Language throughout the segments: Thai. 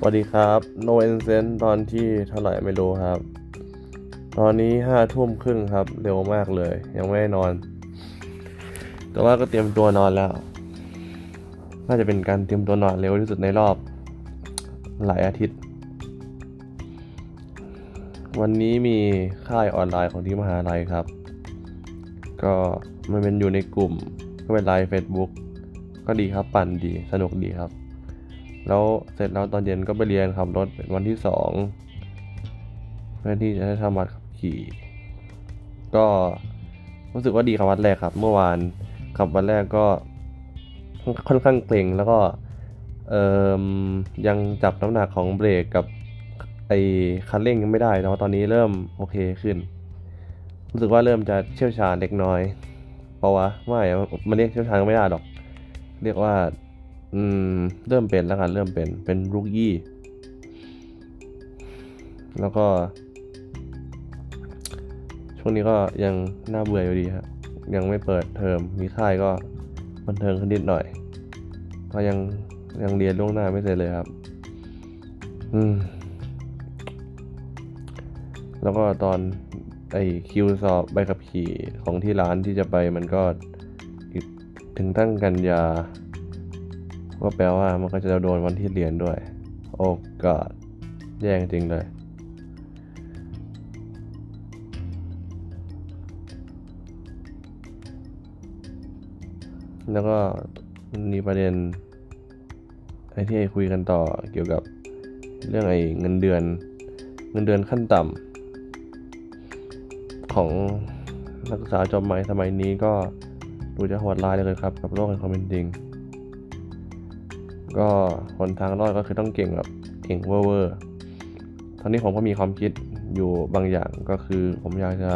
สวัสดีครับ No i n c e n s ตอนที่เท่าไหร่ไม่รู้ครับ ตอนนี้ห้าทุ่มครึ่งครับ เร็วมากเลย ยังไม่ได้นอน แต่ว่าก็เตรียมตัวนอนแล้ว น่าจะเป็นการเตรียมตัวนอนเร็วที่สุดในรอบ หลายอาทิตย์ วันนี้มีค่ายออนไลน์ของที่มหาลัยครับ ก็มันเป็นอยู่ในกลุ่ม ก็เป็นไลน์ Facebook ก็ดีครับปั่นดีสนุกดีครับ แล้วเสร็จแล้วตอนเย็นก็ไปเรียนขับรถเป็นวันที่สองเพื่อที่จะได้ทำวัดขับขี่ ก็รู้สึกว่าดีครับวัดแรกครับ เมื่อวานขับวันแรกก็ค่อนข้างเกร็งแล้วก็เอ่มยังจับน้ำหนักของเบรกกับไอ้คันเร่งยังไม่ได้แต่ว่าตอนนี้เริ่มโอเคขึ้น รู้สึกว่าเริ่มจะเชี่ยวชาญเล็กน้อยเพราะว่าไม่มันเรียกเชี่ยวชาญก็ไม่ได้หรอก เรียกว่า อืม เริ่มเป็นแล้วกันเริ่มเป็นเป็นลูกยี่ แล้วก็ ช่วงนี้ก็ยังน่าเบื่ออยู่ดีครับยังไม่เปิดเทอมมีค่ายก็บันเทิงขึ้นนิดหน่อย ก็ยังยังเรียนล่วงหน้าไม่เสร็จเลยครับ อืม แล้วก็ตอนไอคิวสอบใบขับขี่ของที่ร้านที่จะไปมันก็ถึงตั้งกันยา ก็แปลว่ามันก็จะโดนวันที่เรียนด้วย โอ้กอดแย่งจริงเลย แล้วก็มีประเด็นไอ้ที่ไอ้คุยกันต่อเกี่ยวกับเรื่องไอ้เงินเดือน เงินเดือนขั้นต่ำของนักศึกษาจบใหม่สมัยนี้ก็ดูจะโหดร้ายเลยครับ กับโลกแห่งความเป็นจริง ก็หนทางรอดก็คือต้องเก่งแบบเก่งเวอร์เวอร์ตอนนี้ผมก็มีความคิดอยู่บางอย่างก็คือผมอยากจะ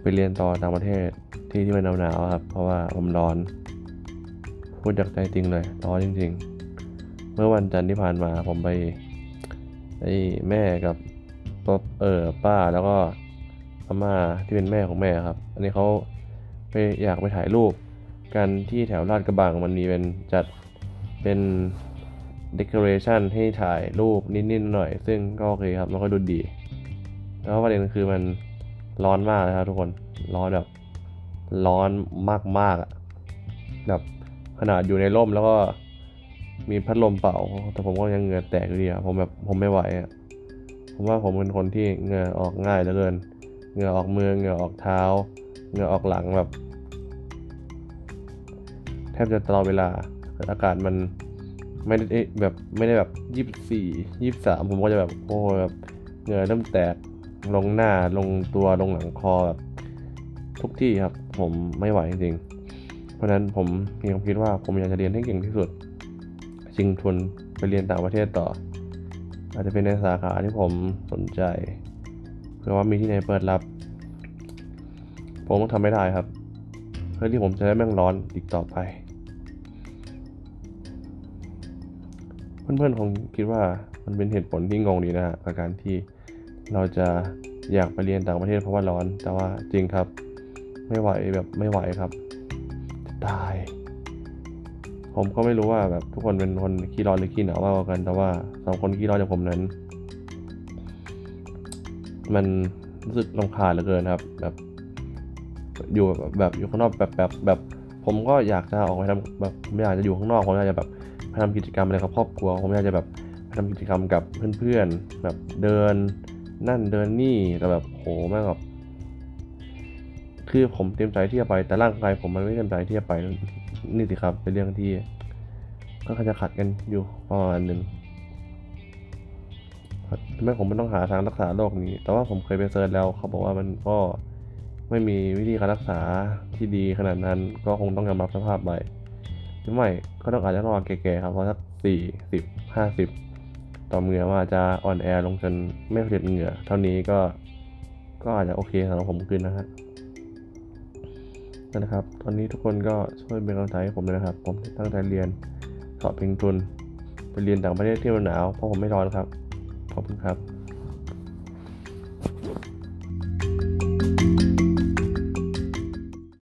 ไปเรียนต่อต่างประเทศที่ที่มันหนาวๆครับ เพราะว่าผมร้อน พูดจากใจจริงเลยร้อนจริง ๆ เมื่อวันจันทร์ที่ผ่านมาผมไปไอ้แม่กับป๊บเออป้าแล้วก็อาม่าที่เป็นแม่ของแม่ครับ อันนี้เขาไปอยากไปถ่ายรูปกันที่แถวลาดกระบังมันมีเป็นจัด เป็นเด o อเรชันให้ถ่ายรูปนิดๆหน่อย ซึ่งก็โอเคครับ มันก็ดูดีแต่ว่าประเด็นคือมันร้อนมากเลยครับทุกคน ร้อนแบบ ร้อนมากๆอะแบบขนาดอยู่ในร่มแล้วก็มีพัดลมเป่า แต่ผมก็ยังเหงื่อแตกอยู่ดีอะผมแบบผมไม่ไหวอะ ผมว่าผมเป็นคนที่เหงื่อออกง่ายเหลือเกิน เหงื่อออกมือ เหงื่อออกเท้า เหงื่อออกหลังแบบ แทบจะตลอดเวลา อากาศมันไม่ได้แบบไม่ได้แบบยี่สิบสี่ยี่สามผมก็จะแบบโอ้ยแบบเหงื่อเริ่มแตกลงหน้าลงตัวลงหลังคอแบบทุกที่ครับ ผมไม่ไหวจริงเพราะฉะนั้นผมมีความคิดว่าผมอยากจะเรียนให้เก่งที่สุดชิงทุนไปเรียนต่างประเทศต่อ อาจจะเป็นในสาขาที่ผมสนใจเพื่อว่ามีที่ไหนเปิดรับ ผมต้องทำไม่ได้ครับ เพื่อที่ผมจะได้แม่งร้อนอีกต่อไป เพื่อนๆคงคิดว่ามันเป็นเหตุผลที่งงดีนะฮะกับการที่เราจะอยากไปเรียนต่างประเทศเพราะว่าร้อน แต่ว่าจริงครับ ไม่ไหวแบบไม่ไหวครับจะตาย ผมก็ไม่รู้ว่าแบบทุกคนเป็นคนขี้ร้อนหรือขี้หนาวมากกว่ากัน แต่ว่าสองคนขี้ร้อนอย่างผมนั้น มันรู้สึกลำคาญเหลือเกินครับ แบบ อยู่แบบแบบอยู่ข้างนอกแบบแบบแบบ ผมก็อยากจะออกไปทำแบบไม่อยากจะอยู่ข้างนอกผมอยากจะแบบไปทำกิจกรรมอะไรกับครอบครัว ผมอยากจะแบบไปทำกิจกรรมกับเพื่อนๆแบบเดินนั่นเดินนี่แต่แบบโหแม่งแบบคือผมเต็มใจที่จะไปแต่ร่างกายผมมันไม่เต็มใจที่จะไปนี่สิครับ เป็นเรื่องที่ก็จะขัดกันอยู่ประมาณหนึ่งทำไมผมไม่ต้องหาทางรักษาโรคนี้ แต่ว่าผมเคยไปเซิร์ชแล้วเขาบอกว่ามันก็ ไม่มีวิธีการรักษาที่ดีขนาดนั้นก็คงต้องยอมรับสภาพไปหรือไม่ก็ต้องอาจจะต้องแก่ๆครับเพราะสักสี่สิบห้าสิบต่อเหงื่อว่าจะอ่อนแอลงจนไม่ผลิตเหงื่อ เท่านี้ก็ก็อาจจะโอเคสำหรับผมขึ้นนะฮะนั่นนะครับ ตอนนี้ทุกคนก็ช่วยเป็นกำลังใจให้ผมด้วยนะครับ ผมตั้งใจเรียนสอบเพ่งทุนไปเรียนต่างประเทศที่มันหนาวเพราะผมไม่ร้อนครับขอบคุณครับ